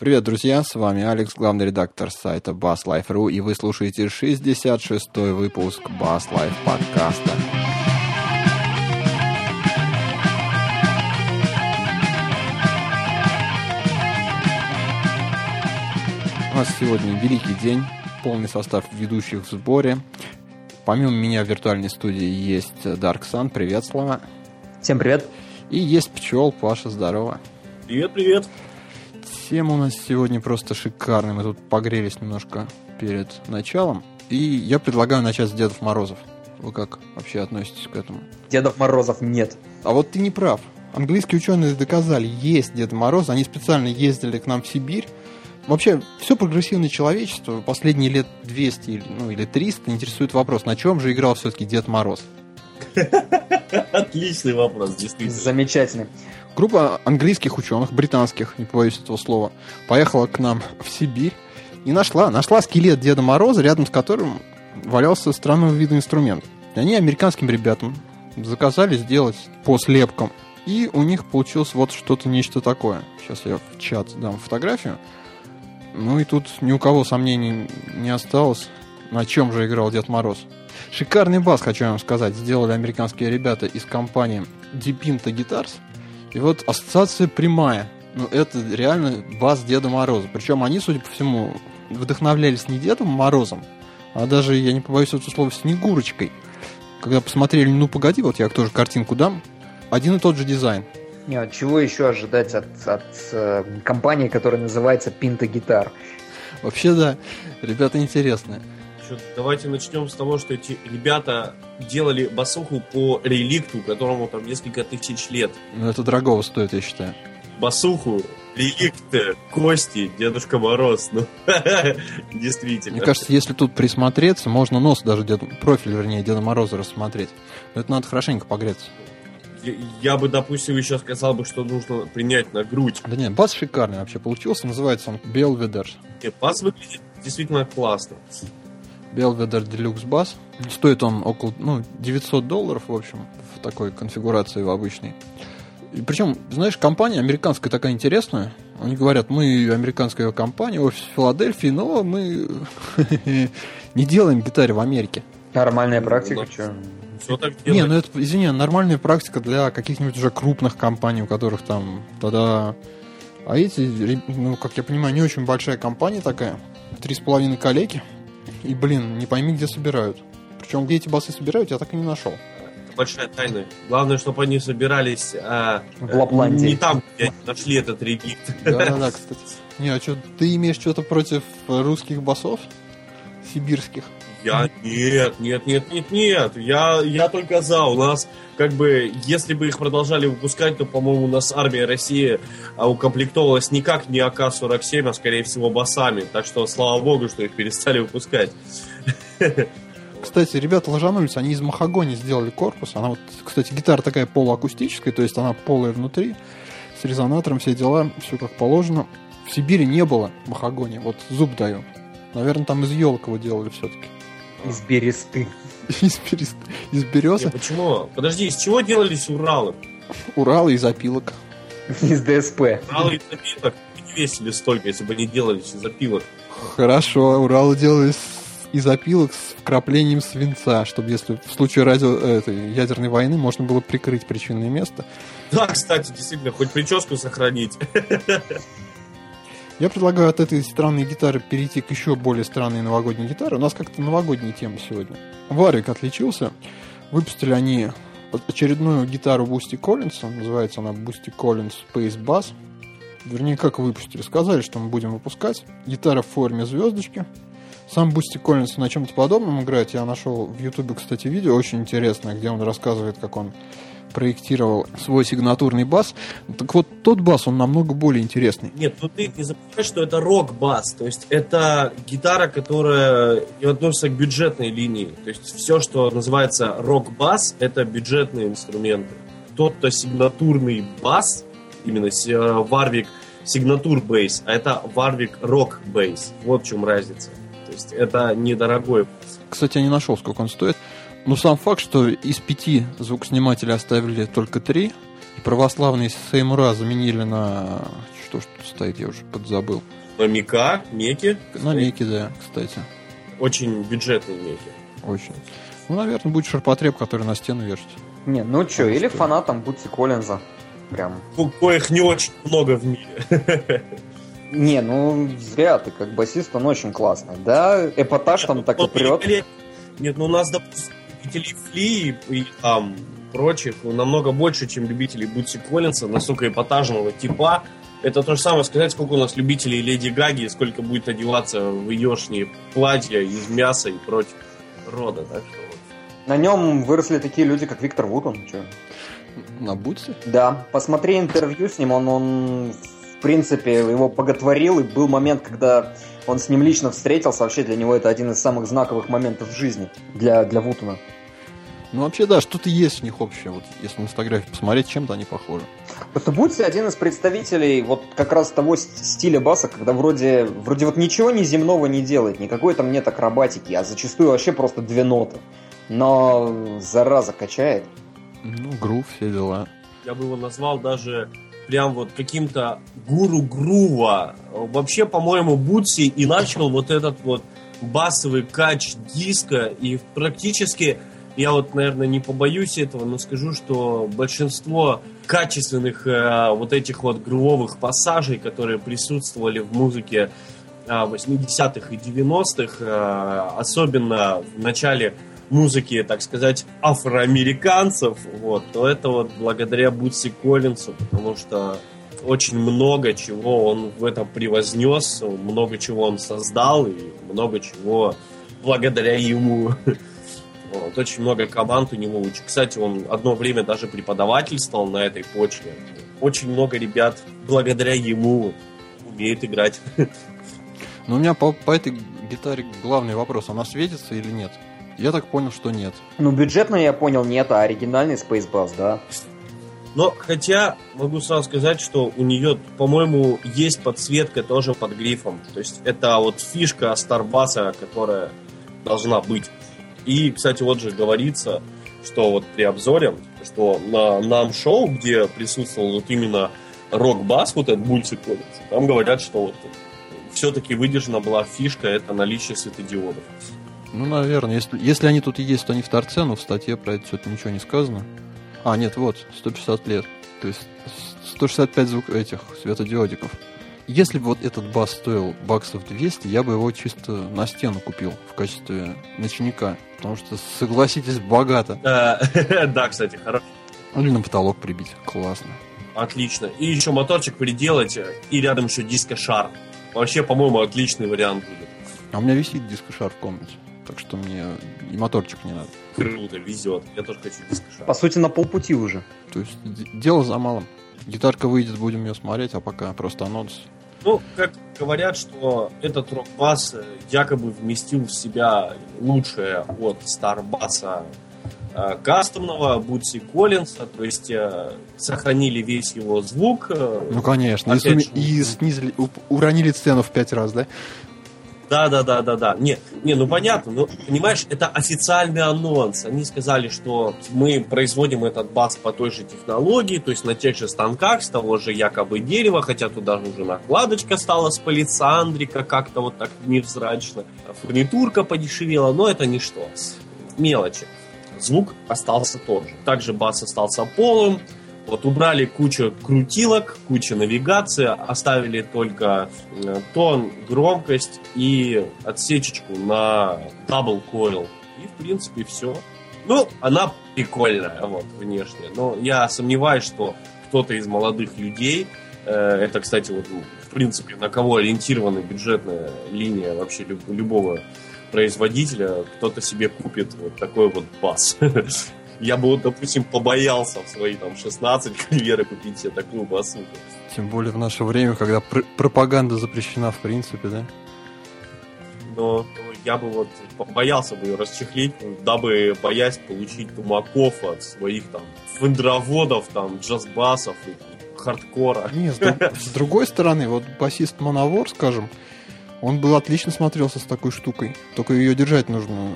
Привет, друзья, с вами Алекс, главный редактор сайта BassLife.ru, и вы слушаете 66-й выпуск Bass Life подкаста. У нас сегодня великий день, полный состав ведущих в сборе. Помимо меня в виртуальной студии есть Dark Sun. Привет, Слава. Всем привет. И есть Пчел. Паша, здорово. Привет, привет. Тема у нас сегодня просто шикарная. Мы тут погрелись немножко перед началом. И я предлагаю начать с Дедов Морозов. Вы как вообще относитесь к этому? Дедов Морозов нет. А вот ты не прав. Английские ученые доказали, есть Дед Мороз. Они специально ездили к нам в Сибирь. Вообще, все прогрессивное человечество последние лет 200 ну, или 300 интересует вопрос, на чем же играл все-таки Дед Мороз? Отличный вопрос, действительно. Замечательный. Группа английских ученых, британских, не побоюсь этого слова, поехала к нам в Сибирь и нашла, нашла скелет Деда Мороза, рядом с которым валялся странного вида инструмент. И они американским ребятам заказали сделать по слепкам. И у них получилось вот что-то, нечто такое. Сейчас я в чат дам фотографию. Ну и тут ни у кого сомнений не осталось, на чем же играл Дед Мороз. Шикарный бас, хочу вам сказать, сделали американские ребята из компании Dipinto Guitars – и вот ассоциация прямая. Ну, это реально бас Деда Мороза. Причем они, судя по всему, вдохновлялись не Дедом Морозом, а даже, я не побоюсь этого слова, Снегурочкой. Когда посмотрели «Ну, погоди», вот я тоже картинку дам, один и тот же дизайн. Нет, чего еще ожидать от, от э, компании, которая называется Pinto Guitar? Вообще, да, ребята интересные что давайте начнем с того, что эти ребята делали басуху по реликту, которому там несколько тысяч лет. Ну, это дорого стоит, я считаю. Басуху, реликт, кости, Дедушка Мороз, ну, действительно. Мне кажется, если тут присмотреться, можно нос даже, Дед... профиль, вернее, Деда Мороза рассмотреть. Но это надо хорошенько погреться. Я, я бы, допустим, еще сказал бы, что нужно принять на грудь. Да нет, бас шикарный вообще получился, называется он Белведер. Нет, бас выглядит действительно классно. Belvedere Deluxe Bass. Стоит он около ну, 900 долларов, в общем, в такой конфигурации в обычной. И причем, знаешь, компания американская такая интересная. Они говорят, мы американская компания, офис в Филадельфии, но мы не делаем гитары в Америке. Нормальная практика, что? Все так Не, ну это, извини, нормальная практика для каких-нибудь уже крупных компаний, у которых там тогда... А эти, ну, как я понимаю, не очень большая компания такая. Три с половиной коллеги. И, блин, не пойми, где собирают. Причем, где эти басы собирают, я так и не нашел. Это большая тайна. Главное, чтобы они собирались а, в Лапландии. Не там, где нашли этот реликт. Да-да-да, кстати. Не, а что, ты имеешь что-то против русских басов? Сибирских? Я нет, нет, нет, нет, нет. Я, я только за. У нас, как бы, если бы их продолжали выпускать, то, по-моему, у нас армия России укомплектовалась никак не АК-47, а, скорее всего, басами. Так что, слава богу, что их перестали выпускать. Кстати, ребята ложанулись, они из махагони сделали корпус. Она вот, кстати, гитара такая полуакустическая, то есть она полая внутри, с резонатором, все дела, все как положено. В Сибири не было махагони, вот зуб даю. Наверное, там из елкового делали все-таки. Из бересты. Из бересты. Из березы. Нет, почему? Подожди, из чего делались Уралы? Уралы из опилок. Из ДСП. Уралы из опилок не весили столько, если бы не делались из опилок. Хорошо, Уралы делались из опилок с вкраплением свинца, чтобы если в случае радио, этой, ядерной войны можно было прикрыть причинное место. Да, кстати, действительно, хоть прическу сохранить. Я предлагаю от этой странной гитары перейти к еще более странной новогодней гитаре. У нас как-то новогодняя тема сегодня. Warwick отличился. Выпустили они очередную гитару Bootsy Collins'а. Называется она Bootsy Collins Space Bass. Вернее, как выпустили. Сказали, что мы будем выпускать. Гитара в форме звездочки. Сам Bootsy Collins на чем-то подобном играет. Я нашел в Ютубе, кстати, видео очень интересное, где он рассказывает, как он проектировал свой сигнатурный бас. Так вот, тот бас, он намного более интересный. Нет, ну ты не забывай, что это рок-бас. То есть это гитара, которая не относится к бюджетной линии. То есть все, что называется рок-бас, это бюджетные инструменты. Тот-то сигнатурный бас, именно Warwick сигнатур бейс, а это Warwick рок бейс. Вот в чем разница. То есть это недорогой Кстати, я не нашел, сколько он стоит. Ну, сам факт, что из пяти звукоснимателей оставили только три, и православные Сеймура заменили на что ж тут стоит, я уже подзабыл. На Мика, Меки. На Меки, да, кстати. Очень бюджетные Меки. Очень. Ну, наверное, будет ширпотреб, который на стену вешать. Не, ну что, или что? фанатом Бутси Коллинза. Прям. Коих не очень много в мире. Не, ну зря ты, как басист, он очень классный. Да, эпатаж там так и прет. Нет, ну у нас, допустим, любителей Фли и там прочих намного больше, чем любителей Бутси Коллинса, настолько эпатажного типа. Это то же самое сказать, сколько у нас любителей Леди Гаги, сколько будет одеваться в еешние платья из мяса и против рода. Так что вот. На нем выросли такие люди, как Виктор Вутон. Че? На Бутсе? Да. Посмотри интервью с ним, он, он в принципе его боготворил, и был момент, когда он с ним лично встретился. Вообще для него это один из самых знаковых моментов в жизни для, для Вутона. Ну, вообще, да, что-то есть в них общее. Вот если на фотографии посмотреть, чем-то они похожи. Это Бутси один из представителей вот как раз того стиля баса, когда вроде, вроде вот ничего неземного не делает, никакой там нет акробатики, а зачастую вообще просто две ноты. Но зараза качает. Ну, грув, все дела. Я бы его назвал даже прям вот каким-то гуру грува. Вообще, по-моему, Бутси и начал вот этот вот басовый кач диска и практически я вот, наверное, не побоюсь этого, но скажу, что большинство качественных э, вот этих вот грувовых пассажей, которые присутствовали в музыке э, 80-х и 90-х, э, особенно в начале музыки, так сказать, афроамериканцев, вот, то это вот благодаря Бутси Коллинсу, потому что очень много чего он в этом превознес, много чего он создал и много чего благодаря ему Вот, очень много команд у него. Кстати, он одно время даже преподавательствовал на этой почве. Очень много ребят благодаря ему умеют играть. Но у меня по, по этой гитаре главный вопрос. Она светится или нет? Я так понял, что нет. Ну, бюджетно я понял, нет, а оригинальный Space Bass, да. Но хотя могу сразу сказать, что у нее, по-моему, есть подсветка тоже под грифом. То есть это вот фишка Старбаса, которая должна быть. И, кстати, вот же говорится, что вот при обзоре, что на нам шоу, где присутствовал вот именно рок-бас, вот этот мультик, там говорят, что вот все-таки выдержана была фишка, это наличие светодиодов. Ну, наверное, если, если они тут и есть, то они в торце, но в статье про это что-то ничего не сказано. А, нет, вот, 150 лет. То есть 165 звук этих светодиодиков. Если бы вот этот бас стоил баксов 200, я бы его чисто на стену купил в качестве ночника. Потому что, согласитесь, богато. Да, кстати, хорошо. Или на потолок прибить. Классно. Отлично. И еще моторчик приделать, и рядом еще диско-шар. Вообще, по-моему, отличный вариант будет. А у меня висит диско-шар в комнате. Так что мне и моторчик не надо. Круто, везет. Я тоже хочу диско-шар. По сути, на полпути уже. То есть, дело за малым. Гитарка выйдет, будем ее смотреть, а пока просто анонс. Ну, как говорят, что этот рок-бас э, якобы вместил в себя лучшее от Старбаса э, кастомного Бутси Коллинса, то есть э, сохранили весь его звук. Ну, конечно, и, же, и снизили, уронили цену в пять раз, да? Да, да, да, да, да. Не, не, ну понятно, но понимаешь, это официальный анонс. Они сказали, что мы производим этот бас по той же технологии, то есть на тех же станках, с того же якобы дерева, хотя туда уже накладочка стала с палисандрика, как-то вот так невзрачно. Фурнитурка подешевела, но это ничто. Мелочи. Звук остался тот же. Также бас остался полым, вот убрали кучу крутилок, кучу навигации, оставили только э, тон, громкость и отсечечку на double coil. И, в принципе, все. Ну, она прикольная, вот, внешне. Но я сомневаюсь, что кто-то из молодых людей, э, это, кстати, вот, в принципе, на кого ориентирована бюджетная линия вообще люб, любого производителя, кто-то себе купит вот такой вот бас. я бы, вот, допустим, побоялся в свои там 16 карьеры купить себе такую басу. Тем более в наше время, когда пр- пропаганда запрещена в принципе, да? Но я бы вот побоялся бы ее расчехлить, дабы боясь получить тумаков от своих там фендроводов, там, джазбасов и хардкора. Не, с, с другой стороны, вот басист Мановор, скажем, он был отлично смотрелся с такой штукой. Только ее держать нужно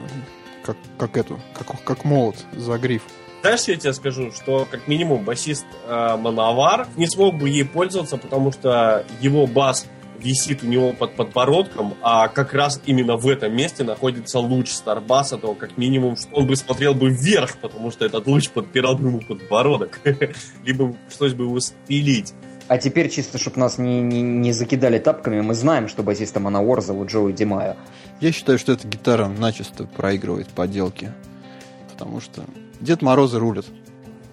как, как эту, как, как молот за гриф. Знаешь, я тебе скажу, что как минимум басист э, Мановар не смог бы ей пользоваться, потому что его бас висит у него под подбородком, а как раз именно в этом месте находится луч Старбаса, то как минимум что он бы смотрел бы вверх, потому что этот луч подпирал бы ему подбородок. Либо пришлось бы его спилить. А теперь, чисто, чтобы нас не, не, не закидали тапками, мы знаем, что басиста Манауэр зовут Джоуи Димая. Я считаю, что эта гитара начисто проигрывает поделки. Потому что Дед Морозы рулят.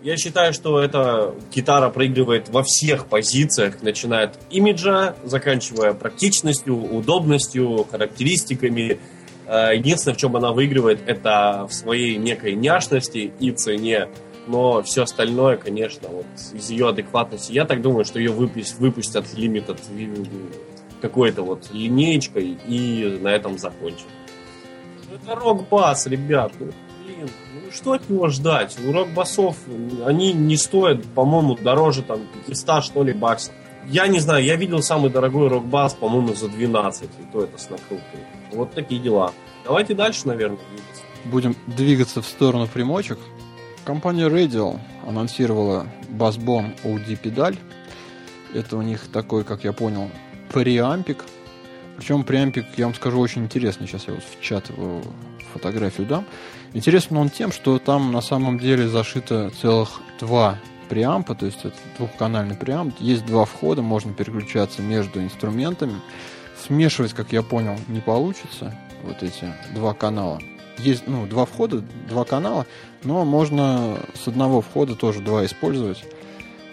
Я считаю, что эта гитара проигрывает во всех позициях, начиная от имиджа, заканчивая практичностью, удобностью, характеристиками. Единственное, в чем она выигрывает, это в своей некой няшности и цене. Но все остальное, конечно, вот из ее адекватности. Я так думаю, что ее выпустят, выпустят Limited какой-то вот линеечкой и на этом закончат. Это рок-бас, ребят. Ну, блин, ну что от него ждать? У рок-басов они не стоят, по-моему, дороже там 500, что ли, баксов. Я не знаю, я видел самый дорогой рок-бас, по-моему, за 12, и то это с накрылкой. Вот такие дела. Давайте дальше, наверное, двигаться. Будем двигаться в сторону примочек. Компания Radial анонсировала бас-бом OD педаль. Это у них такой, как я понял, преампик. Причем преампик, я вам скажу, очень интересный. Сейчас я вот в чат фотографию дам. Интересен он тем, что там на самом деле зашито целых два преампа, то есть это двухканальный преамп. Есть два входа, можно переключаться между инструментами. Смешивать, как я понял, не получится вот эти два канала. Есть, ну, два входа, два канала, но можно с одного входа тоже два использовать.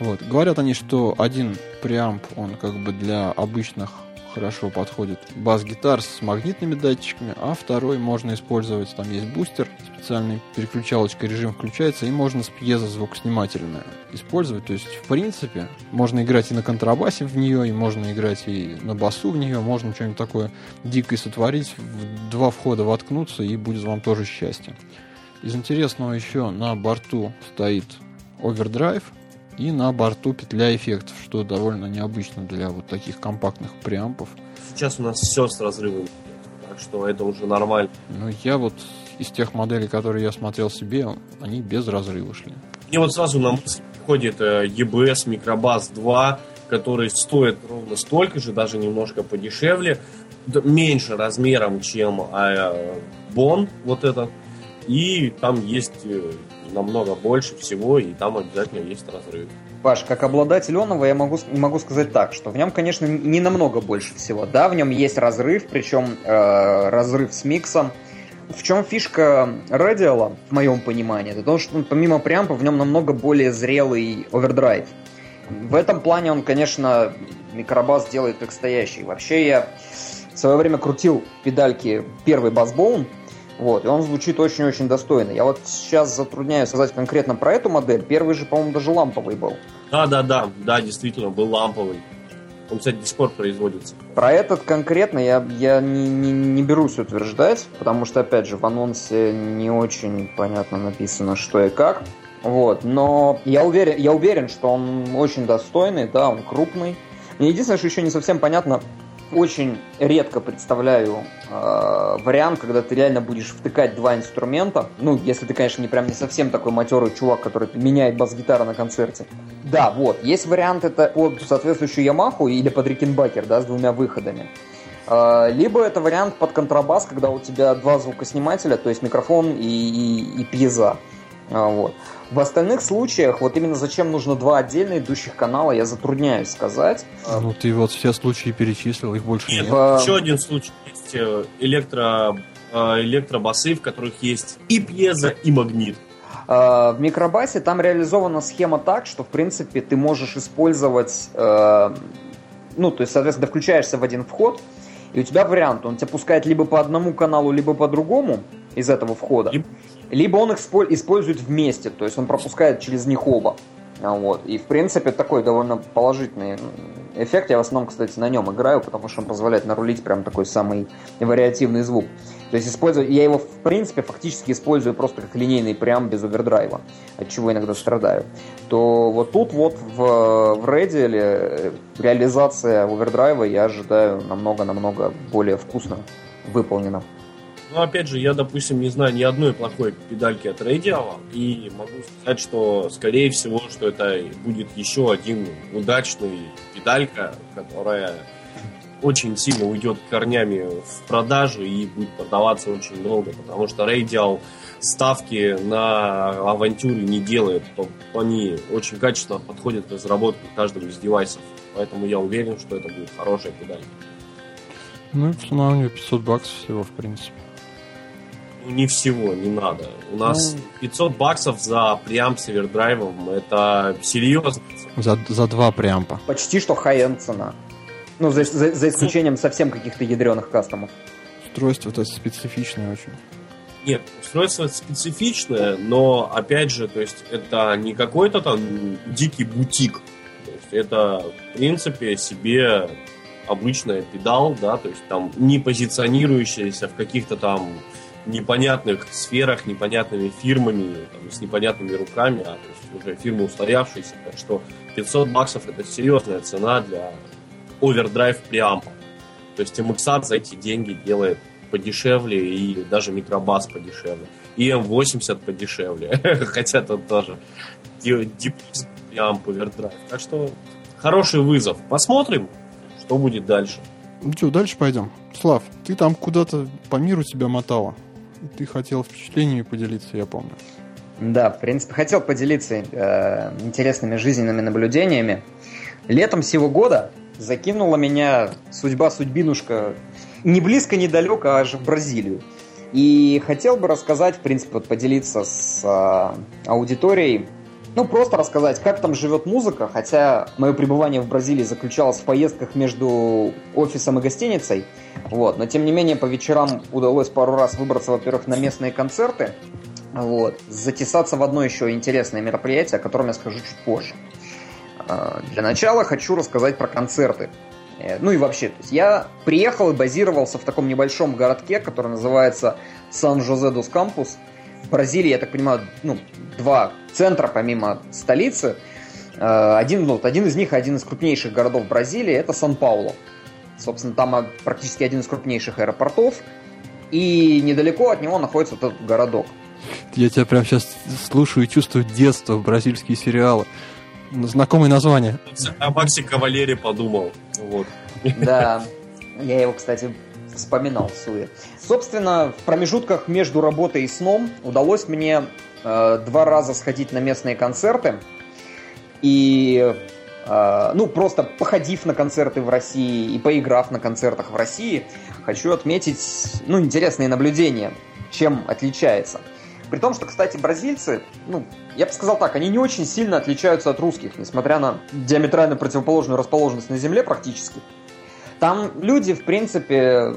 Вот. Говорят они, что один преамп, он как бы для обычных хорошо подходит бас-гитар с магнитными датчиками, а второй можно использовать, там есть бустер, специальный переключалочка, режим включается, и можно с пьезозвукоснимателями использовать. То есть, в принципе, можно играть и на контрабасе в нее, и можно играть и на басу в нее, можно что-нибудь такое дикое сотворить, в два входа воткнуться, и будет вам тоже счастье. Из интересного еще на борту стоит овердрайв, и на борту петля эффектов, что довольно необычно для вот таких компактных преампов. Сейчас у нас все с разрывом, так что это уже нормально. Ну, я вот из тех моделей, которые я смотрел себе, они без разрыва шли. Мне вот сразу на мысль приходит EBS Microbus 2, который стоит ровно столько же, даже немножко подешевле, меньше размером, чем Бон, э, вот этот. И там есть э, намного больше всего, и там обязательно есть разрыв. Паш, как обладатель Онова я могу, могу сказать так, что в нем, конечно, не намного больше всего. Да, в нем есть разрыв, причем э, разрыв с миксом. В чем фишка радиала, в моем понимании, это то, что ну, помимо преампа в нем намного более зрелый овердрайв. В этом плане он, конечно, микробас делает предстоящий. Вообще я в свое время крутил педальки первый басбоун, вот, и он звучит очень-очень достойно. Я вот сейчас затрудняюсь сказать конкретно про эту модель. Первый же, по-моему, даже ламповый был. Да, да, да, да, действительно, был ламповый. Он, кстати, до сих пор производится. Про этот конкретно я, я не, не, не берусь утверждать, потому что, опять же, в анонсе не очень понятно написано, что и как. Вот, но я уверен, я уверен, что он очень достойный, да, он крупный. Мне единственное, что еще не совсем понятно, очень редко представляю э, вариант, когда ты реально будешь втыкать два инструмента. Ну, если ты, конечно, не прям не совсем такой матерый чувак, который меняет бас-гитару на концерте. Да, вот. Есть вариант это под соответствующую Ямаху или под Рикенбакер, да, с двумя выходами. Э, либо это вариант под контрабас, когда у тебя два звукоснимателя, то есть микрофон и, и, и пьеза. А, вот. В остальных случаях, вот именно зачем нужно два отдельно идущих канала, я затрудняюсь сказать. Ну, ты вот все случаи перечислил, их больше нет. нет. В... Еще один случай есть э, электро, э, электробасы, в которых есть и пьеза, и магнит. А, в микробасе там реализована схема так, что, в принципе, ты можешь использовать, э, ну, то есть, соответственно, ты включаешься в один вход, и у тебя вариант, он тебя пускает либо по одному каналу, либо по другому из этого входа. Либо либо он их использует вместе, то есть он пропускает через них оба. А, вот. И, в принципе, такой довольно положительный эффект. Я в основном, кстати, на нем играю, потому что он позволяет нарулить прям такой самый вариативный звук. То есть использую, я его, в принципе, фактически использую просто как линейный прям без овердрайва, от чего иногда страдаю. То вот тут вот в, в Radial э, реализация овердрайва я ожидаю намного-намного более вкусно выполнена. Ну, опять же, я, допустим, не знаю ни одной плохой педальки от Radial, и могу сказать, что, скорее всего, что это будет еще один удачный педалька, которая очень сильно уйдет корнями в продажу и будет продаваться очень долго, потому что Radial ставки на авантюре не делает. Они очень качественно подходят к разработке каждого из девайсов. Поэтому я уверен, что это будет хорошая педаль. Ну и цена у нее 500 баксов всего, в принципе. Ну, не всего, не надо. У нас ну... 500 баксов за преамп с овердрайвом, это серьезно. За, за два преампа. Почти что хай-энд цена. Ну, за, за, за исключением совсем каких-то ядреных кастомов. Устройство это специфичное очень. Нет, устройство специфичное, но опять же, то есть это не какой-то там дикий бутик. То есть это, в принципе, себе обычная педал, да, то есть там не позиционирующаяся в каких-то там непонятных сферах, непонятными фирмами, там, с непонятными руками, а то есть уже фирмы устоявшиеся. Так что 500 баксов это серьезная цена для овердрайв преампа. То есть MXAT за эти деньги делает подешевле и даже микробас подешевле. И М80 подешевле. Хотя тут тоже преамп овердрайв. Так что хороший вызов. Посмотрим, что будет дальше. Ну что, дальше пойдем. Слав, ты там куда-то по миру тебя мотала. Ты хотел впечатлениями поделиться, я помню. Да, в принципе, хотел поделиться э, интересными жизненными наблюдениями. Летом всего года закинула меня судьба-судьбинушка не близко, не далеко, а аж в Бразилию. И хотел бы рассказать, в принципе, вот поделиться с э, аудиторией, ну, просто рассказать, как там живет музыка, хотя мое пребывание в Бразилии заключалось в поездках между офисом и гостиницей, вот, но тем не менее по вечерам удалось пару раз выбраться, во-первых, на местные концерты, вот, затесаться в одно еще интересное мероприятие, о котором я скажу чуть позже. А, для начала хочу рассказать про концерты. Э, ну и вообще, то есть я приехал и базировался в таком небольшом городке, который называется Сан-Жозе-дус Кампус. В Бразилии, я так понимаю, ну, два центра помимо столицы. Э, один, ну, один из них, один из крупнейших городов Бразилии, это Сан-Пауло. Собственно, там а, практически один из крупнейших аэропортов. И недалеко от него находится вот этот городок. Я тебя прям сейчас слушаю и чувствую детство, бразильские сериалы. Знакомое название. О Максе Кавалере подумал. Вот. Да, я его, кстати, вспоминал в Суе. Собственно, в промежутках между работой и сном удалось мне э, два раза сходить на местные концерты. И, э, ну, просто походив на концерты в России и поиграв на концертах в России, хочу отметить, ну, интересные наблюдения, чем отличается – при том, что, кстати, бразильцы, ну, я бы сказал так, они не очень сильно отличаются от русских, несмотря на диаметрально противоположную расположенность на Земле практически. Там люди, в принципе,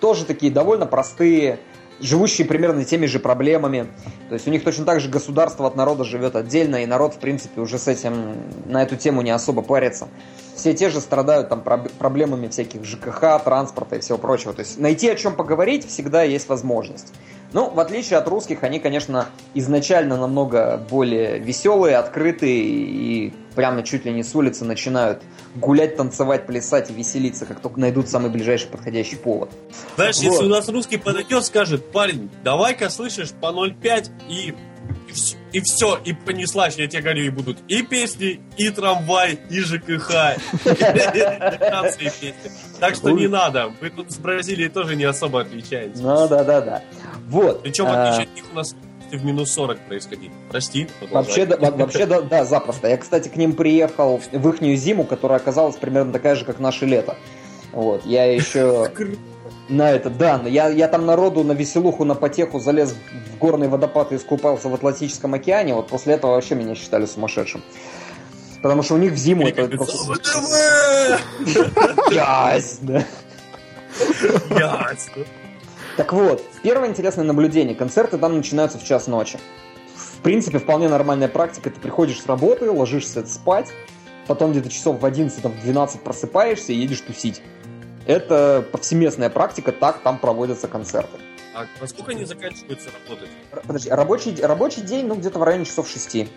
тоже такие довольно простые, живущие примерно теми же проблемами. То есть у них точно так же государство от народа живет отдельно, и народ, в принципе, уже с этим, на эту тему не особо парится. Все те же страдают там проблемами всяких ЖКХ, транспорта и всего прочего. То есть найти о чем поговорить всегда есть возможность. Ну, в отличие от русских, они, конечно, изначально намного более веселые, открытые и прямо чуть ли не с улицы начинают гулять, танцевать, плясать и веселиться, как только найдут самый ближайший подходящий повод. Знаешь, вот. если у нас русский подойдет, скажет, парень, давай-ка, слышишь, по 0,5 и и все, и понеслась, я тебе говорю, и будут и песни, и трамвай, и ЖКХ, и Так что не надо, вы тут с Бразилией тоже не особо отличаетесь. Ну да, да, да. Вот. Причем, а, отличие от них, у нас в минус 40 происходит. Прости. Вообще, да, вообще да, да, запросто. Я, кстати, к ним приехал в ихнюю зиму, которая оказалась примерно такая же, как наше лето. Вот, я еще на это, да, я, я там народу на веселуху, на потеху залез в горный водопад и искупался в Атлантическом океане, вот после этого вообще меня считали сумасшедшим. Потому что у них в зиму это. Ясь, да. Так вот, первое интересное наблюдение. Концерты там начинаются в час ночи. В принципе, вполне нормальная практика. Ты приходишь с работы, ложишься спать, потом где-то часов в 11, в 12 просыпаешься и едешь тусить. Это повсеместная практика, так там проводятся концерты. А во сколько они заканчиваются работать? Подожди, рабочий, рабочий день, ну, где-то в районе часов 6.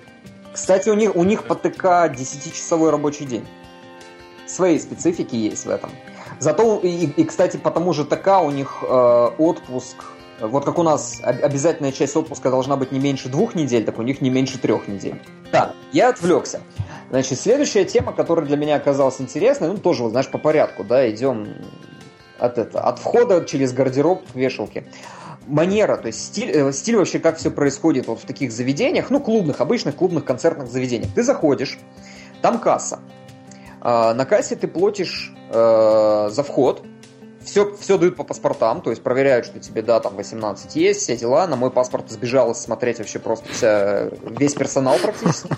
Кстати, у них, у них по ТК 10-часовой рабочий день. Свои специфики есть в этом. Зато, и, и, кстати, по тому же ТК у них э, отпуск, вот как у нас обязательная часть отпуска должна быть не меньше двух недель, так у них не меньше трех недель. Так, я отвлекся. Значит, следующая тема, которая для меня оказалась интересной, ну, тоже, вот, знаешь, по порядку, да, идем от, это, от входа через гардероб к вешалке. Манера, то есть стиль, э, стиль вообще, как все происходит вот в таких заведениях, ну, клубных, обычных клубных концертных заведениях. Ты заходишь, там касса. А, на кассе ты платишь э, за вход, все, все дают по паспортам, то есть проверяют, что тебе, да, там 18 есть, все дела. На мой паспорт сбежало смотреть вообще просто вся, весь персонал практически.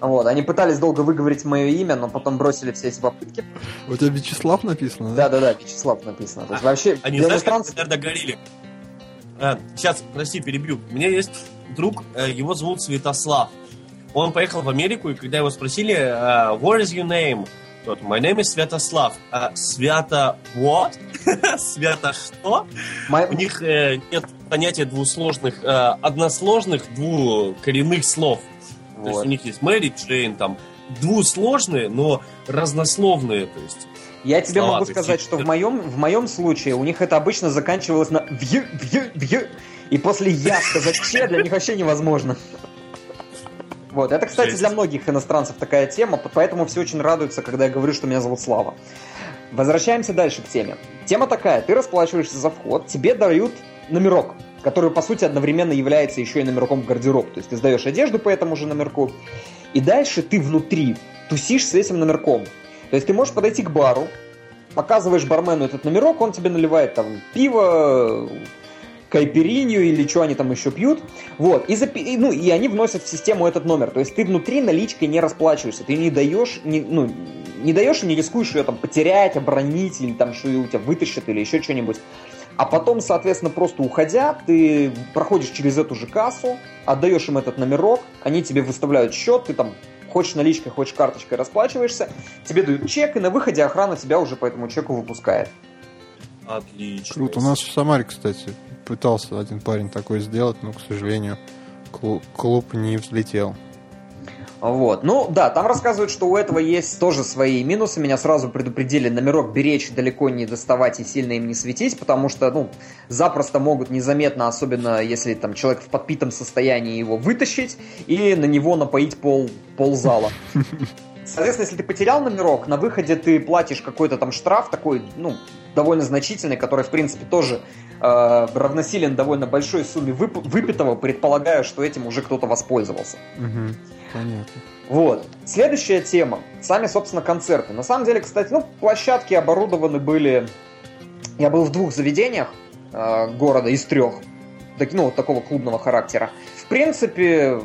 Вот, они пытались долго выговорить мое имя, но потом бросили все эти попытки. У тебя Вячеслав написано, да? Да-да-да, Вячеслав написано. То есть вообще они, знаешь, как догорели? А, сейчас, прости, перебью. У меня есть друг, э, его зовут Святослав. Он поехал в Америку, и когда его спросили, uh, what is your name? Тот, my name is Святослав. Uh, Свято what? Свято что? My... У них э, нет понятия двусложных, э, односложных двукоренных слов. Вот. То есть у них есть Мэри, Джейн, там, двусложные, но разнословные, то есть я тебе слова, могу сказать, что в моем, в моем случае у них это обычно заканчивалось на вью, вью, вью, и после я сказать че для них вообще невозможно. Вот, это, кстати, Жесть. для многих иностранцев такая тема, поэтому все очень радуются, когда я говорю, что меня зовут Слава. Возвращаемся дальше к теме. Тема такая, ты расплачиваешься за вход, тебе дают номерок, который, по сути, одновременно является еще и номерком в гардероб. То есть ты сдаешь одежду по этому же номерку, и дальше ты внутри тусишь с этим номерком. То есть ты можешь подойти к бару, показываешь бармену этот номерок, он тебе наливает там пиво, кайперинью или что они там еще пьют. Вот. И, запи- ну, и они вносят в систему этот номер. То есть ты внутри наличкой не расплачиваешься. Ты не даешь, не, ну, не даешь и не рискуешь ее там потерять, оборонить, или там что у тебя вытащат, или еще что-нибудь. А потом, соответственно, просто уходя, ты проходишь через эту же кассу, отдаешь им этот номерок, они тебе выставляют счет, ты там хочешь наличкой, хочешь карточкой расплачиваешься, тебе дают чек, и на выходе охрана тебя уже по этому чеку выпускает. Отлично. Круто. У нас в Самаре, кстати, пытался один парень такой сделать, но, к сожалению, клуб, клуб не взлетел. Вот. Ну, да, там рассказывают, что у этого есть тоже свои минусы. Меня сразу предупредили номерок беречь, далеко не доставать и сильно им не светить, потому что, ну, запросто могут незаметно, особенно если там человек в подпитом состоянии его вытащить и на него напоить пол, пол зала. Соответственно, если ты потерял номерок, на выходе ты платишь какой-то там штраф такой, ну, довольно значительный, который, в принципе, тоже э, равносилен довольно большой сумме вып- выпитого, предполагая, что этим уже кто-то воспользовался. Угу, понятно. Вот. Следующая тема. Сами, собственно, концерты. На самом деле, кстати, ну, площадки оборудованы были... Я был в двух заведениях э, города из трех. Так, ну, вот такого клубного характера. В принципе,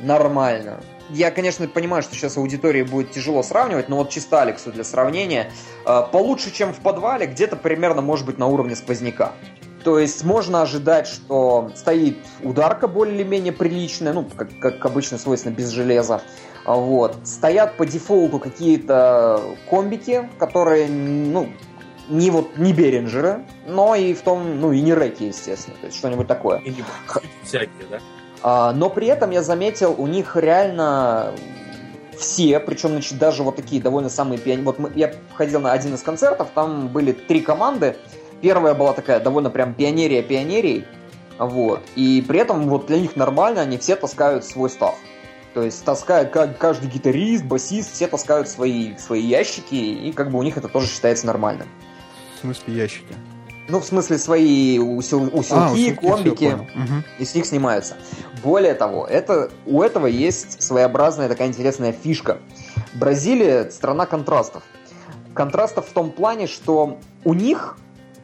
нормально я, конечно, понимаю, что сейчас аудитории будет тяжело сравнивать, но вот чисто Алексу для сравнения, э, получше, чем в подвале, где-то примерно может быть на уровне сквозняка. То есть можно ожидать, что стоит ударка более-менее приличная, ну, как, как обычно свойственно, без железа. Вот. Стоят по дефолту какие-то комбики, которые, ну, не вот не Беринджеры, но и в том, ну и не Реки, естественно, то есть что-нибудь такое. И не всякие, да? А, но при этом я заметил, у них реально все, причем значит, даже вот такие довольно самые пионеры. Вот мы, я ходил на один из концертов, там были три команды. Первая была такая довольно прям пионерия пионерий. Вот. И при этом вот для них нормально, они все таскают свой став. То есть таскают каждый гитарист, басист, все таскают свои, свои ящики, и как бы у них это тоже считается нормальным. В смысле ящики? Ну, в смысле, свои усил, усилки, а, усилки комбики, угу. и с них снимаются. Более того, это, у этого есть своеобразная такая интересная фишка. Бразилия – страна контрастов. Контрастов в том плане, что у них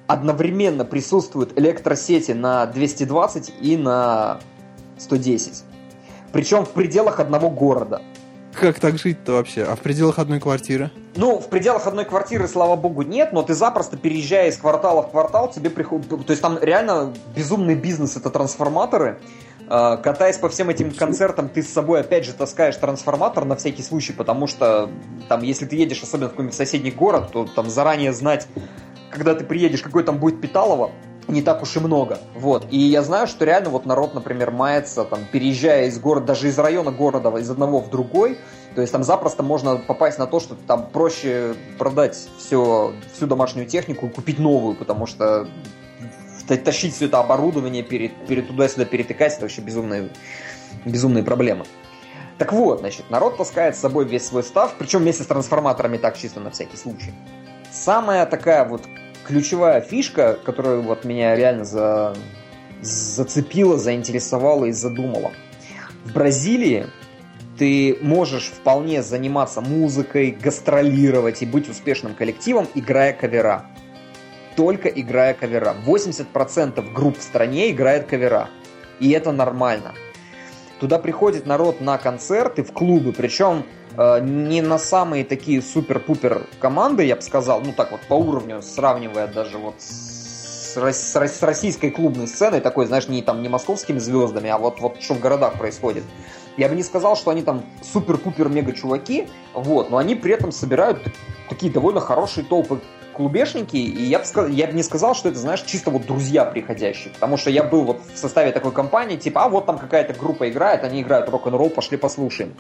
одновременно присутствуют электросети на 220 и на 110. Причем в пределах одного города. Как так жить-то вообще? А в пределах одной квартиры? Ну, в пределах одной квартиры, слава богу, нет, но ты запросто, переезжая из квартала в квартал, тебе приходит... То есть там реально безумный бизнес, это трансформаторы. А, катаясь по всем этим концертам, ты с собой опять же таскаешь трансформатор на всякий случай, потому что там, если ты едешь, особенно в какой-нибудь соседний город, то там заранее знать, когда ты приедешь, какой там будет Питалово, не так уж и много. Вот. И я знаю, что реально вот народ, например, мается, там, переезжая из города, даже из района города, из одного в другой, то есть там запросто можно попасть на то, что там проще продать все, всю домашнюю технику и купить новую, потому что тащить все это оборудование, перед, перед туда-сюда перетыкать, это вообще безумные, безумные проблемы. Так вот, значит, народ таскает с собой весь свой став, причем вместе с трансформаторами так чисто на всякий случай. Самая такая вот ключевая фишка, которая вот меня реально за, зацепила, заинтересовала и задумала. В Бразилии ты можешь вполне заниматься музыкой, гастролировать и быть успешным коллективом, играя кавера. Только играя кавера. 80% групп в стране играет кавера. И это нормально. Туда приходит народ на концерты в клубы, причем не на самые такие супер-пупер команды, я бы сказал, ну так вот по уровню, сравнивая даже вот с, с, российской клубной сценой, такой, знаешь, не там не московскими звездами, а вот, вот что в городах происходит. Я бы не сказал, что они там супер-пупер-мега-чуваки, вот, но они при этом собирают такие довольно хорошие толпы клубешники, и я бы, сказал, я бы не сказал, что это, знаешь, чисто вот друзья приходящие, потому что я был вот в составе такой компании, типа, а вот там какая-то группа играет, они играют рок-н-ролл, пошли послушаем.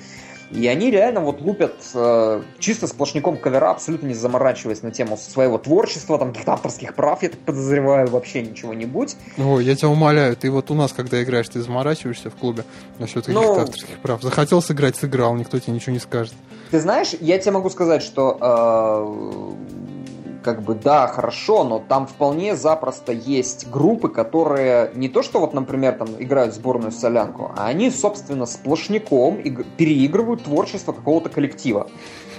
И они реально вот лупят э, чисто сплошняком кавера, абсолютно не заморачиваясь на тему своего творчества, там каких-то авторских прав, я так подозреваю, вообще ничего-нибудь. Ой, я тебя умоляю, ты вот у нас, когда играешь, ты заморачиваешься в клубе насчет каких-то ну, авторских прав. Захотел сыграть, сыграл, никто тебе ничего не скажет. Ты знаешь, я тебе могу сказать, что э, как бы, да, хорошо, но там вполне запросто есть группы, которые не то, что вот, например, там играют сборную солянку, а они, собственно, сплошняком переигрывают творчество какого-то коллектива.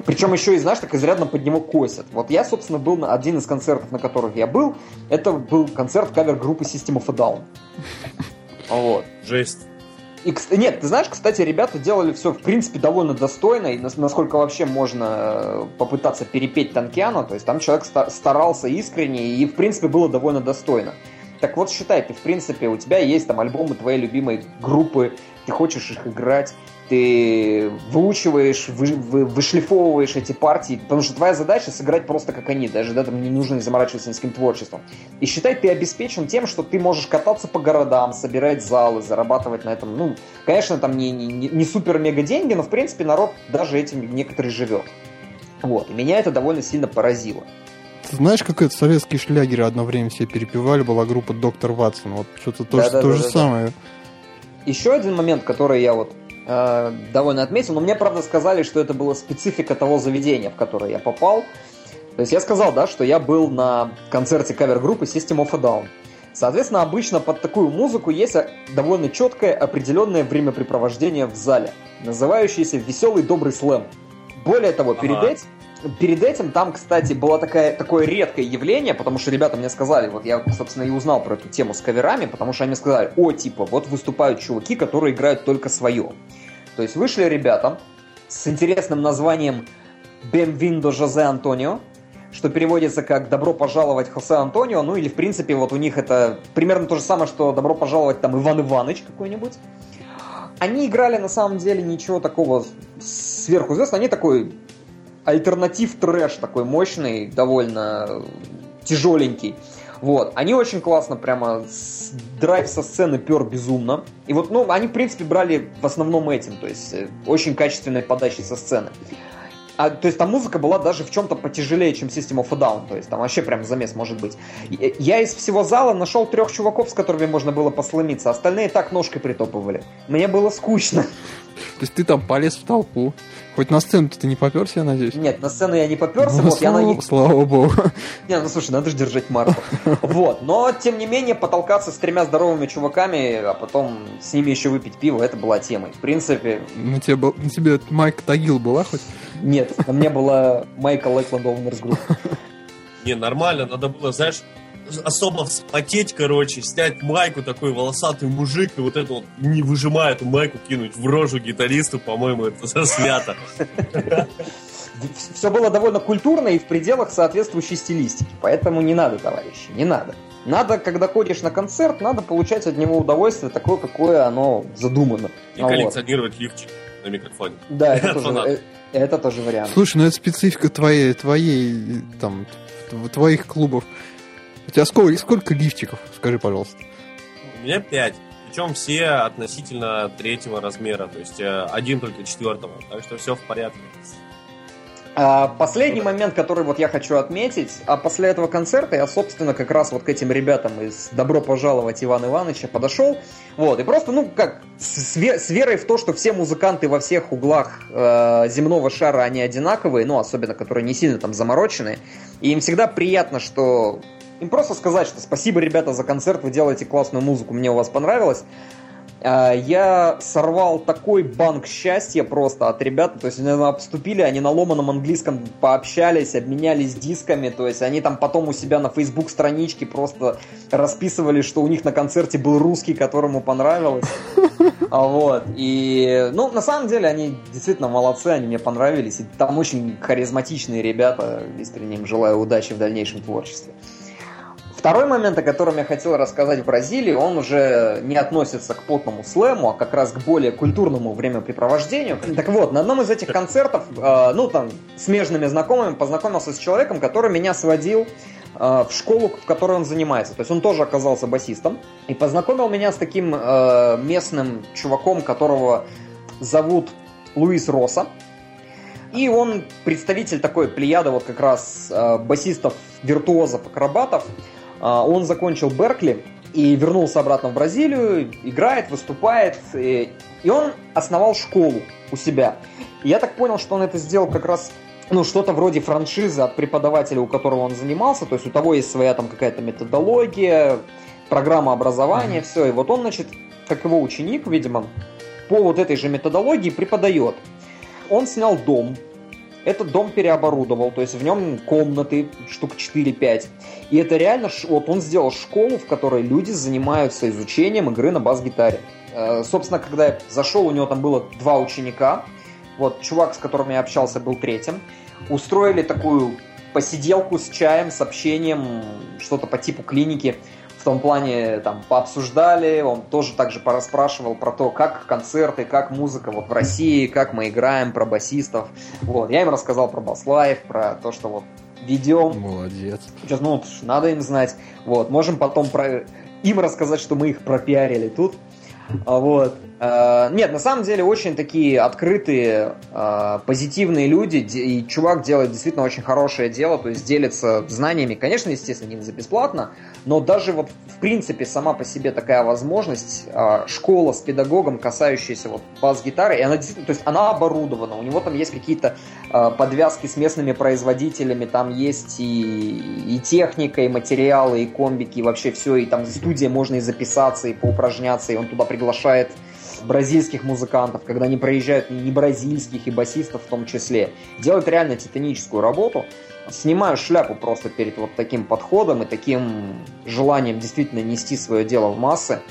Причем еще и, знаешь, так изрядно под него косят. Вот я, собственно, был на один из концертов, на которых я был, это был концерт кавер-группы System of a Down. Вот. Жесть. И, нет, ты знаешь, кстати, ребята делали все, в принципе, довольно достойно, и насколько вообще можно э, попытаться перепеть Танкиана, то есть там человек старался искренне, и, в принципе, было довольно достойно. Так вот, считай, ты, в принципе, у тебя есть там альбомы твоей любимой группы, ты хочешь их играть, ты выучиваешь, вы, вы, вышлифовываешь эти партии, потому что твоя задача сыграть просто как они, даже да, там не нужно заморачиваться ни с каким творчеством. И считай, ты обеспечен тем, что ты можешь кататься по городам, собирать залы, зарабатывать на этом, ну, конечно, там не, не, не супер-мега деньги, но, в принципе, народ даже этим некоторый живет. Вот, и меня это довольно сильно поразило. Ты знаешь, как это советские шлягеры одно время все перепевали, была группа Доктор Ватсон, вот что-то то, да, да, то да, же да, самое. Да. Еще один момент, который я вот э, довольно отметил, но мне, правда, сказали, что это была специфика того заведения, в которое я попал. То есть я сказал, да, что я был на концерте кавер-группы System of a Down. Соответственно, обычно под такую музыку есть довольно четкое определенное времяпрепровождение в зале, называющееся «Веселый добрый слэм». Более того, ага. перед этим Перед этим там, кстати, было такое, такое редкое явление, потому что ребята мне сказали, вот я, собственно, и узнал про эту тему с каверами, потому что они сказали, о, типа, вот выступают чуваки, которые играют только свое. То есть вышли ребята с интересным названием Бемвиндо Жозе Антонио, что переводится как «Добро пожаловать Хосе Антонио», ну или, в принципе, вот у них это примерно то же самое, что «Добро пожаловать там Иван Иваныч» какой-нибудь. Они играли, на самом деле, ничего такого сверхзвездного, они такой альтернатив трэш такой мощный, довольно тяжеленький. Вот, они очень классно прямо с, драйв со сцены пер безумно. И вот, ну, они, в принципе, брали в основном этим, то есть э, очень качественной подачей со сцены. А, то есть там музыка была даже в чем-то потяжелее, чем System of a Down. То есть там вообще прям замес может быть. Я из всего зала нашел трех чуваков, с которыми можно было посломиться. Остальные так ножкой притопывали. Мне было скучно. То есть ты там полез в толпу. Хоть на сцену ты не поперся, я надеюсь? Нет, на сцену я не поперся. Ну, вот, слава, я на... слава богу. Не, ну слушай, надо же держать марку. Вот, но тем не менее потолкаться с тремя здоровыми чуваками, а потом с ними еще выпить пиво, это была темой. В принципе... На тебе, был, на тебе Майк Тагил была хоть? Нет, на мне была Майка Лэкленд Owners Group. Не, нормально, надо было, знаешь, особо вспотеть, короче, снять майку, такой волосатый мужик, и вот это вот, не выжимая эту майку, кинуть в рожу гитаристу, по-моему, это заснято. Все было довольно культурно и в пределах соответствующей стилистики, поэтому не надо, товарищи, не надо. Надо, когда ходишь на концерт, надо получать от него удовольствие такое, какое оно задумано. И ну, коллекционировать лифчик на микрофоне. Да, это тоже, это тоже вариант. Слушай, ну это специфика твоей, твоей, там, твоих клубов. У тебя сколько, сколько лифчиков? Скажи, пожалуйста. У меня пять. Причем все относительно третьего размера, то есть э, один только четвертого. Так что все в порядке. А, последний момент, который вот я хочу отметить, а после этого концерта я, собственно, как раз вот к этим ребятам из «Добро пожаловать Иван Ивановича» подошел, вот, и просто, ну, как, с, с верой в то, что все музыканты во всех углах э, земного шара, они одинаковые, ну, особенно, которые не сильно там замороченные, и им всегда приятно, что им просто сказать, что спасибо, ребята, за концерт, вы делаете классную музыку, мне у вас понравилось. А, я сорвал такой банк счастья просто от ребят, то есть они обступили, они на ломаном английском пообщались, обменялись дисками, то есть они там потом у себя на Facebook страничке просто расписывали, что у них на концерте был русский, которому понравилось. А вот, и, ну, на самом деле, они действительно молодцы, они мне понравились, и там очень харизматичные ребята, искренне им желаю удачи в дальнейшем творчестве. Второй момент, о котором я хотел рассказать в Бразилии, он уже не относится к потному слэму, а как раз к более культурному времяпрепровождению. Так вот, на одном из этих концертов, э, ну там, смежными знакомыми, познакомился с человеком, который меня сводил э, в школу, в которой он занимается. То есть он тоже оказался басистом. И познакомил меня с таким э, местным чуваком, которого зовут Луис Роса. И он представитель такой плеяды вот как раз э, басистов, виртуозов, акробатов. А, он закончил Беркли и вернулся обратно в Бразилию, играет, выступает, и, и он основал школу у себя. И я так понял, что он это сделал как раз ну, что-то вроде франшизы от преподавателя, у которого он занимался, то есть у того есть своя там какая-то методология, программа образования, mm-hmm. все, и вот он, значит, как его ученик, видимо, по вот этой же методологии преподает. Он снял дом, этот дом переоборудовал, то есть в нем комнаты, штук 4-5. И это реально, вот он сделал школу, в которой люди занимаются изучением игры на бас-гитаре. Э, собственно, когда я зашел, у него там было два ученика. Вот, чувак, с которым я общался, был третьим. Устроили такую посиделку с чаем, с общением, что-то по типу клиники том плане там пообсуждали, он тоже также порасспрашивал про то, как концерты, как музыка вот в России, как мы играем, про басистов. Вот, я им рассказал про бас-лайф, про то, что вот ведем. Молодец. Сейчас, ну, надо им знать. Вот, можем потом про им рассказать, что мы их пропиарили тут. А вот. Э, нет, на самом деле очень такие открытые, э, позитивные люди, и чувак делает действительно очень хорошее дело, то есть делится знаниями, конечно, естественно, не за бесплатно, но даже вот в принципе сама по себе такая возможность, э, школа с педагогом, касающаяся вот бас-гитары, и она действительно, то есть она оборудована, у него там есть какие-то подвязки с местными производителями, там есть и, и техника, и материалы, и комбики, и вообще все, и там студия можно и записаться, и поупражняться, и он туда приглашает бразильских музыкантов, когда они проезжают не бразильских и басистов в том числе. Делают реально титаническую работу. Снимаю шляпу просто перед вот таким подходом и таким желанием действительно нести свое дело в массы.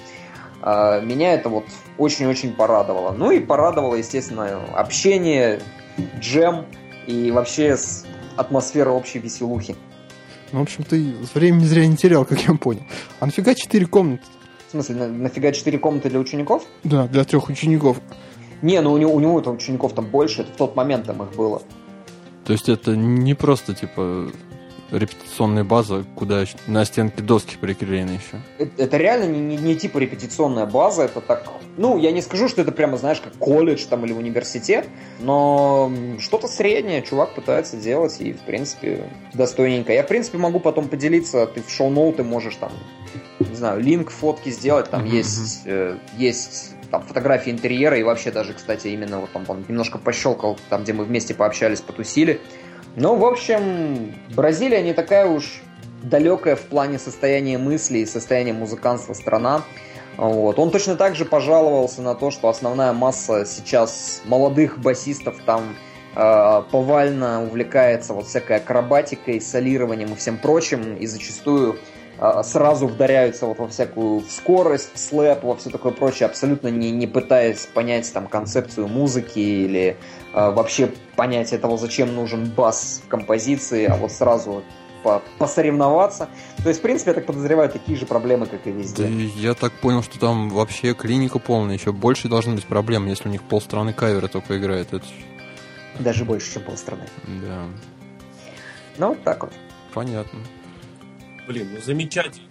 А, меня это вот очень-очень порадовало. Ну и порадовало, естественно, общение, джем и вообще атмосфера общей веселухи. Ну, в общем, ты времени зря не терял, как я понял. А нафига четыре комнаты? В смысле, на, нафига четыре комнаты для учеников? Да, для трех учеников. Не, ну у него, у него это учеников там больше, это в тот момент там их было. То есть это не просто, типа, репетиционная база, куда на стенке доски приклеены еще. Это, это реально не, не, не типа репетиционная база, это так... Ну, я не скажу, что это прямо, знаешь, как колледж там или университет, но что-то среднее чувак пытается делать и, в принципе, достойненько. Я, в принципе, могу потом поделиться, ты в шоу-ноуты можешь там не знаю, линк фотки сделать, там mm-hmm. есть, э, есть там фотографии интерьера и вообще даже, кстати, именно вот там он немножко пощелкал, там, где мы вместе пообщались, потусили. Ну, в общем, Бразилия не такая уж далекая в плане состояния мысли и состояния музыканства страна. Вот. Он точно так же пожаловался на то, что основная масса сейчас молодых басистов там э, повально увлекается вот всякой акробатикой, солированием и всем прочим, и зачастую сразу вдаряются вот во всякую скорость, в слэп, во все такое прочее, абсолютно не, не пытаясь понять там концепцию музыки или э, вообще понятие того, зачем нужен бас в композиции, а вот сразу по посоревноваться. То есть, в принципе, я так подозреваю, такие же проблемы, как и везде. Да, я так понял, что там вообще клиника полная, еще больше должны быть проблем, если у них полстраны кавера только играет. Это... Даже больше, чем полстраны. Да. Ну, вот так вот. Понятно. Блин, ну замечательно,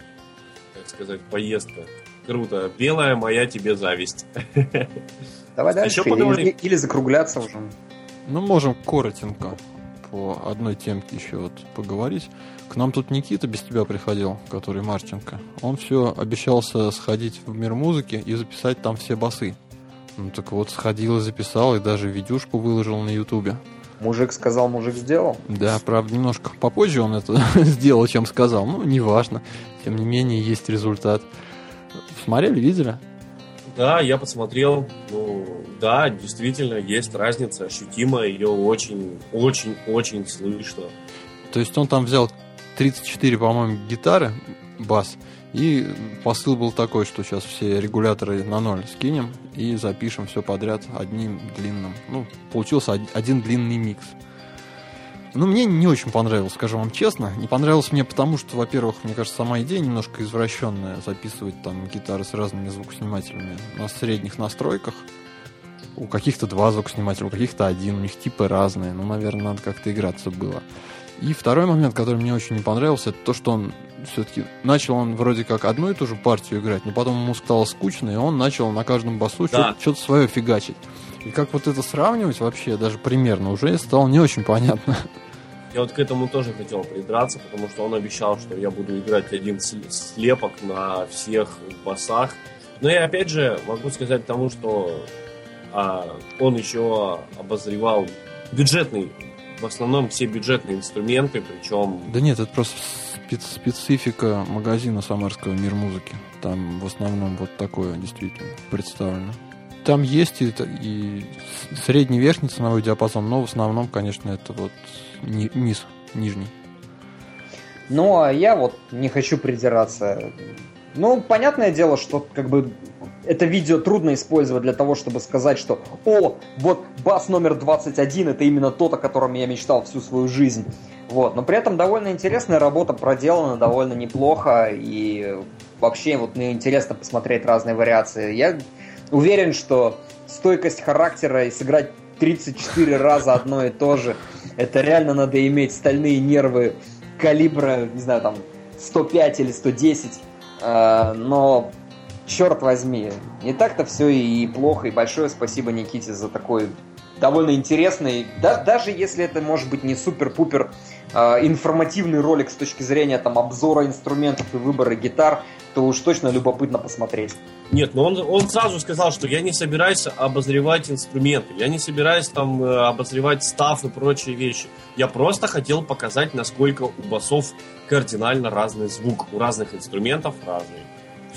так сказать, поездка. Круто. Белая моя тебе зависть. Давай дальше. Еще поговорим. Или, или закругляться уже. Ну, можем коротенько по одной темке еще вот поговорить. К нам тут Никита без тебя приходил, который Марченко. Он все обещался сходить в мир музыки и записать там все басы. Ну так вот, сходил и записал, и даже видюшку выложил на ютубе. Мужик сказал, мужик сделал. Да, правда, немножко попозже он это сделал, чем сказал. Ну, неважно. Тем не менее, есть результат. Смотрели, видели? Да, я посмотрел. Ну, да, действительно, есть разница ощутимая. Ее очень, очень, очень слышно. То есть он там взял 34, по-моему, гитары, бас, и посыл был такой, что сейчас все регуляторы на ноль скинем и запишем все подряд одним длинным. Ну, получился од- один длинный микс. Ну, мне не очень понравилось, скажу вам честно. Не понравилось мне потому, что, во-первых, мне кажется, сама идея немножко извращенная. Записывать там гитары с разными звукоснимателями на средних настройках. У каких-то два звукоснимателя, у каких-то один, у них типы разные. Ну, наверное, надо как-то играться было. И второй момент, который мне очень не понравился, это то, что он все-таки начал он вроде как одну и ту же партию играть, но потом ему стало скучно, и он начал на каждом басу Да. что-то, свое фигачить. И как вот это сравнивать вообще, даже примерно, уже стало не очень понятно. Я вот к этому тоже хотел придраться, потому что он обещал, что я буду играть один слепок на всех басах. Но я опять же могу сказать тому, что а, он еще обозревал бюджетный, в основном все бюджетные инструменты, причем Да нет, это просто специфика магазина самарского «Мир музыки». Там в основном вот такое действительно представлено. Там есть и, и средний верхний ценовой диапазон, но в основном, конечно, это вот ни- низ, нижний. Ну, а я вот не хочу придираться. Ну, понятное дело, что как бы это видео трудно использовать для того, чтобы сказать, что «О, вот бас номер 21, это именно тот, о котором я мечтал всю свою жизнь». Вот. Но при этом довольно интересная работа проделана, довольно неплохо, и вообще вот мне интересно посмотреть разные вариации. Я уверен, что стойкость характера и сыграть 34 раза одно и то же, это реально надо иметь стальные нервы калибра, не знаю, там, 105 или 110. Э, Но, черт возьми, не так-то все и плохо. И большое спасибо Никите за такой довольно интересный, да, даже если это может быть не супер-пупер э, информативный ролик с точки зрения там обзора инструментов и выбора гитар, то уж точно любопытно посмотреть. Нет, но он, он сразу сказал, что я не собираюсь обозревать инструменты, я не собираюсь там э, обозревать став и прочие вещи. Я просто хотел показать, насколько у басов кардинально разный звук, у разных инструментов разный.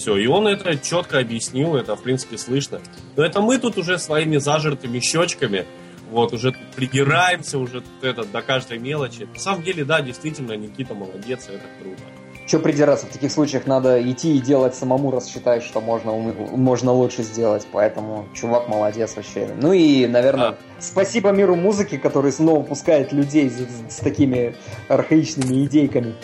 Все, и он это четко объяснил, это в принципе слышно. Но это мы тут уже своими зажертыми щечками, вот, уже придираемся уже это до каждой мелочи. На самом деле, да, действительно, Никита молодец, это круто. Че придираться, в таких случаях надо идти и делать самому, раз считаешь, что можно, можно лучше сделать. Поэтому чувак молодец вообще. Ну и, наверное, Да. спасибо миру музыки, который снова пускает людей с, с такими архаичными идейками.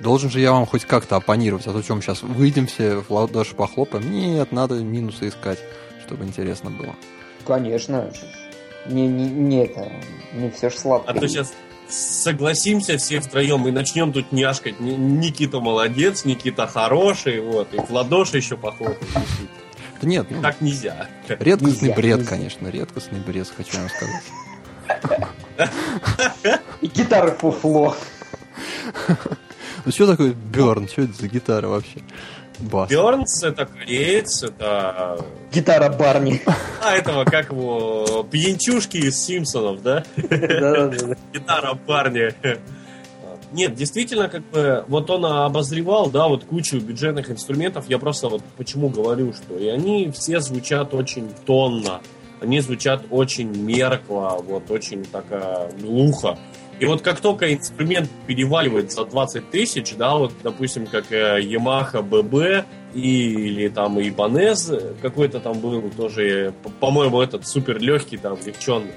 Должен же я вам хоть как-то оппонировать, а то чем сейчас выйдем все в ладоши похлопаем? Нет, надо минусы искать, чтобы интересно было. Конечно. Не, не, не это, не все ж сладко. А то сейчас согласимся все втроем и начнем тут няшкать. Ни- Никита молодец, Никита хороший, вот, и в ладоши еще похлопать. Да нет, ну, Так нельзя. редкостный Нельзя, бред, нельзя. конечно, редкостный бред, хочу вам сказать. И гитары фуфло. Ну что такое Берн? Что это за гитара вообще? Бас. Бернс это кореец, это... Гитара Барни. А, этого, как его, пьянчушки из Симпсонов, да? Гитара парня. Нет, действительно, как бы, вот он обозревал, да, вот кучу бюджетных инструментов. Я просто вот почему говорю, что и они все звучат очень тонно, они звучат очень меркло, вот очень такая глухо. И вот как только инструмент переваливает за 20 тысяч, да, вот, допустим, как э, Yamaha BB или там Ibanez какой-то там был тоже, по- по-моему, этот супер легкий, там, легченный.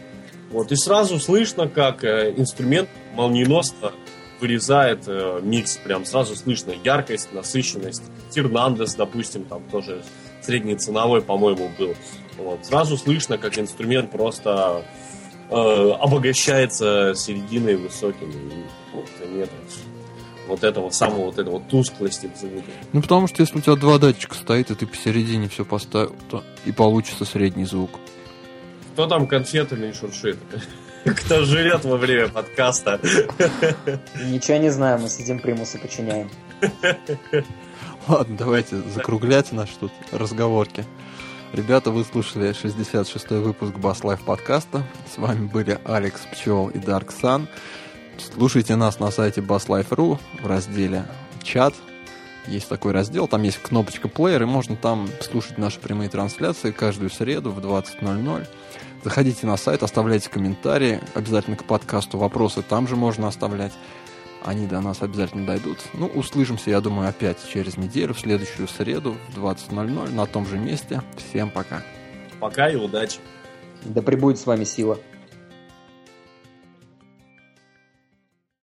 Вот, и сразу слышно, как э, инструмент молниеносно вырезает э, микс, прям сразу слышно яркость, насыщенность. Фернандес, допустим, там тоже средний по-моему, был. Вот, сразу слышно, как инструмент просто э, обогащается серединой высокими. И, вот, и нет. вот этого самого вот этого тусклости звука. Ну, потому что если у тебя два датчика стоит, и ты посередине все поставил, то и получится средний звук. Кто там конфетами шуршит? Кто живет во время подкаста? Ничего не знаю, мы сидим примусы подчиняем. Ладно, давайте закруглять наши тут разговорки. Ребята, вы слушали 66-й выпуск Bass Life подкаста. С вами были Алекс Пчел и Dark Sun. Слушайте нас на сайте basslife.ru в разделе «Чат». Есть такой раздел, там есть кнопочка «Плеер», и можно там слушать наши прямые трансляции каждую среду в 20.00. Заходите на сайт, оставляйте комментарии, обязательно к подкасту вопросы там же можно оставлять. Они до нас обязательно дойдут. Ну, услышимся, я думаю, опять через неделю, в следующую среду в 20.00 на том же месте. Всем пока. Пока и удачи. Да пребудет с вами сила.